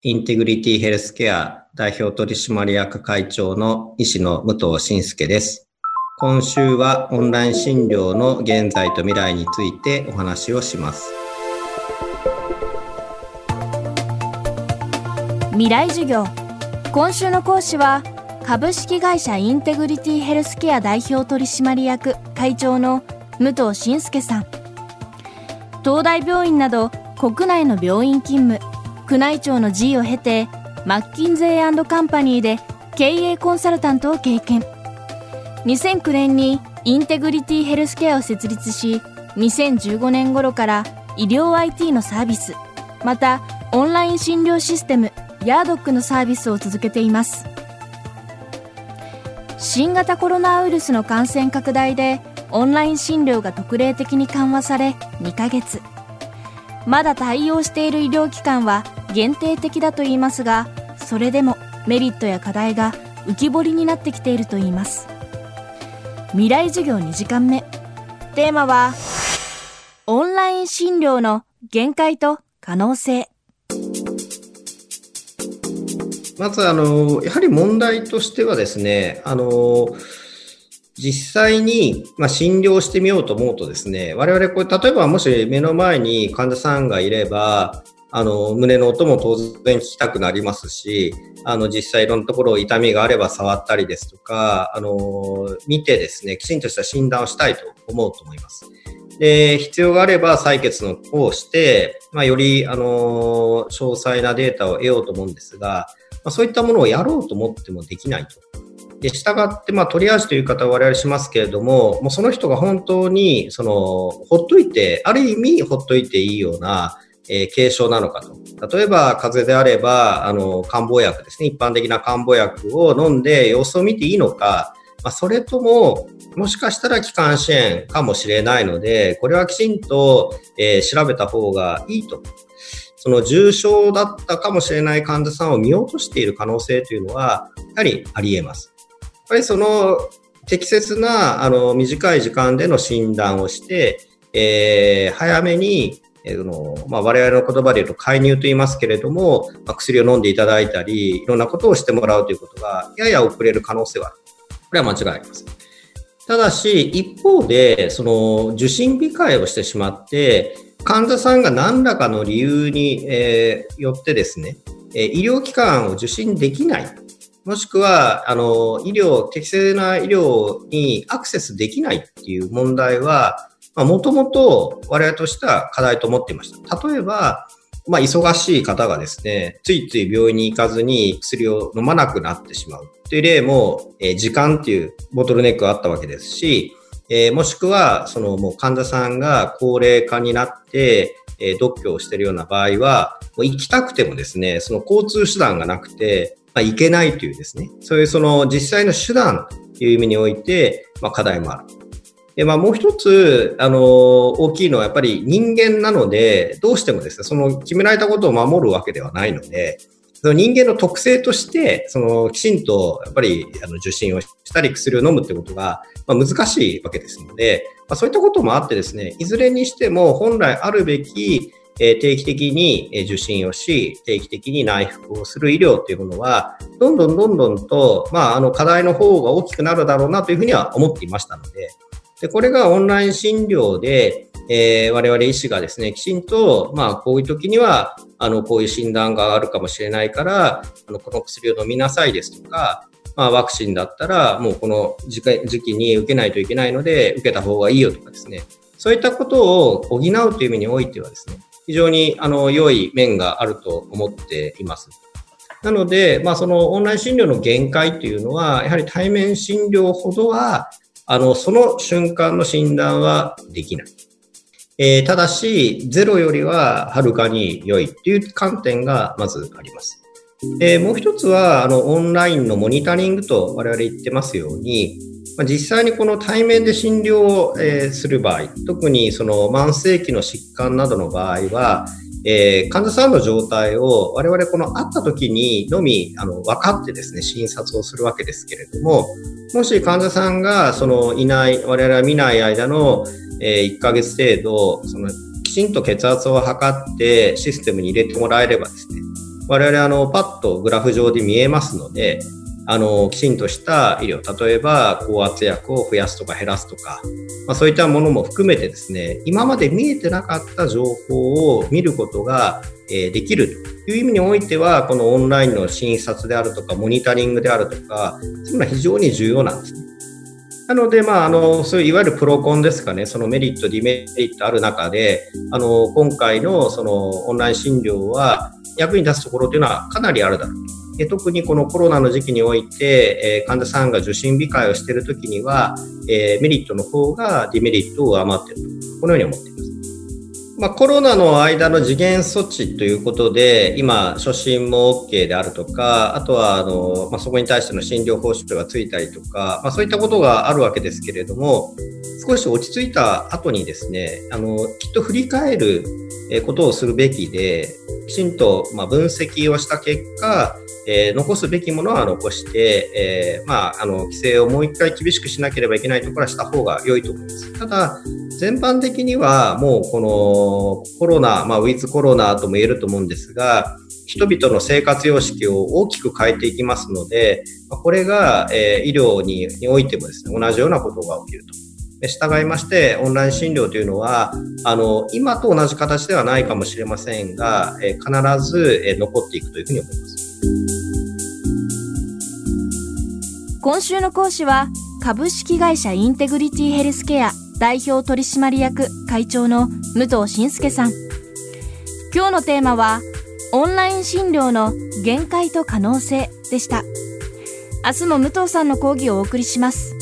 インテグリティヘルスケア代表取締役会長の医師の武藤信介です。今週はオンライン診療の現在と未来についてお話をします。未来授業今週の講師は株式会社インテグリティヘルスケア代表取締役会長の武藤信介さん東大病院など国内の病院勤務宮内庁の G を経てマッキンゼーカンパニーで経営コンサルタントを経験。2009年にインテグリティヘルスケアを設立し2015年頃から医療 IT のサービスまたオンライン診療システムヤードックのサービスを続けています。新型コロナウイルスの感染拡大でオンライン診療が特例的に緩和され2ヶ月。まだ対応している医療機関は限定的だと言いますがそれでもメリットや課題が浮き彫りになってきているといいます。未来授業2時間目。テーマはオンライン診療の限界と可能性。まずあのやはり問題としてはですねあの実際に、まあ、診療してみようと思うとですね、我々これ、例えばもし目の前に患者さんがいれば、あの、胸の音も当然聞きたくなりますし、あの、実際いろんなところを痛みがあれば触ったりですとか、あの、見てですね、きちんとした診断をしたいと思うと思います。で、必要があれば採血のをして、まあ、より、あの、詳細なデータを得ようと思うんですが、まあ、そういったものをやろうと思ってもできないと。で、従って、まあ、トリアージという方は我々しますけれども、もうその人が本当に、その、ほっといて、ある意味ほっといていいような、えー、軽症なのかと。例えば、風邪であれば、あの、漢方薬ですね。一般的な漢方薬を飲んで様子を見ていいのか、まあ、それとも、もしかしたら気管支炎かもしれないので、これはきちんと、えー、調べた方がいいと。その重症だったかもしれない患者さんを見落としている可能性というのは、やはりあり得ます。やっぱりその適切なあの短い時間での診断をして、えー、早めにえーのまあ、我々の言葉で言うと介入と言いますけれども、まあ、薬を飲んでいただいたり、いろんなことをしてもらうということが、やや遅れる可能性はある。これは間違いありません。ただし、一方で、その受診控えをしてしまって、患者さんが何らかの理由に、えー、よってですね、え医療機関を受診できないもしくは、あの、医療、適正な医療にアクセスできないっていう問題は、もともと我々としては課題と思っていました。例えば、まあ、忙しい方がですね、ついつい病院に行かずに薬を飲まなくなってしまうという例も、えー、時間っていうボトルネックがあったわけですし、えー、もしくは、そのもう患者さんが高齢化になって、えー、独居をしているような場合は、もう行きたくてもですね、その交通手段がなくて、まあ、いけないというですね、そういうその実際の手段という意味において、まあ、課題もある。で、まあ、もう一つ、あの、大きいのはやっぱり人間なので、どうしてもですね、その決められたことを守るわけではないので、その人間の特性として、そのきちんとやっぱりあの受診をしたり薬を飲むってことが、まあ、難しいわけですので、まあ、そういったこともあってですね、いずれにしても本来あるべきえ定期的に受診をし、定期的に内服をする医療というものは、どんどんどんどんと、まあ、あの課題の方が大きくなるだろうなというふうには思っていましたので、でこれがオンライン診療で、えー、我々医師がですね、きちんと、まあ、こういう時には、あの、こういう診断があるかもしれないから、あの、この薬を飲みなさいですとか、まあ、ワクチンだったら、もうこの時期に受けないといけないので、受けた方がいいよとかですね、そういったことを補うという意味においてはですね、非常にあの良い面があると思っています。なので、まあ、そのオンライン診療の限界というのは、やはり対面診療ほどは、あの、その瞬間の診断はできない。えー、ただし、ゼロよりははるかに良いという観点がまずあります。えー、もう一つは、あの、オンラインのモニタリングと我々言ってますように、ま、実際にこの対面で診療を、え、する場合、特にその慢性期の疾患などの場合は、えー、患者さんの状態を我々この会った時にのみあの分かってですね、診察をするわけですけれども、もし患者さんがそのいない、我々は見ない間の、えー、1ヶ月程度、そのきちんと血圧を測ってシステムに入れてもらえればですね、我々あのパッとグラフ上で見えますので、あの、きちんとした医療、例えば高圧薬を増やすとか減らすとか、まあ、そういったものも含めてですね、今まで見えてなかった情報を見ることが、できるという意味においては、このオンラインの診察であるとか、モニタリングであるとか、そういうのは非常に重要なんですね。なので、まあ、あの、そういういわゆるプロコンですかね、そのメリット、デメリットある中で、あの、今回のそのオンライン診療は役に立つところというのはかなりあるだろうと。で特にこのコロナの時期において、えー、患者さんが受診控えをしているときには、えー、メリットの方がデメリットを上回っていると、このように思っています。まあ、コロナの間の次元措置ということで、今、初診も OK であるとか、あとはあの、まあ、そこに対しての診療報酬がついたりとか、まあ、そういったことがあるわけですけれども、少し落ち着いた後にですね、あのきっと振り返ることをするべきで、きちんとま分析をした結果、えー、残すべきものは残して、えー、まあ、あの規制をもう一回厳しくしなければいけないところはした方が良いと思います。ただ、全般的にはもうこのコロナ、まあ、ウィズコロナとも言えると思うんですが、人々の生活様式を大きく変えていきますので、これが、え医療においてもですね、同じようなことが起きると。従いまして、オンライン診療というのは、あの、今と同じ形ではないかもしれませんが、え必ず、え残っていくというふうに思います。今週の講師は、株式会社インテグリティヘルスケア代表取締役会長の武藤信介さん。今日のテーマはオンライン診療の限界と可能性でした。明日も武藤さんの講義をお送りします。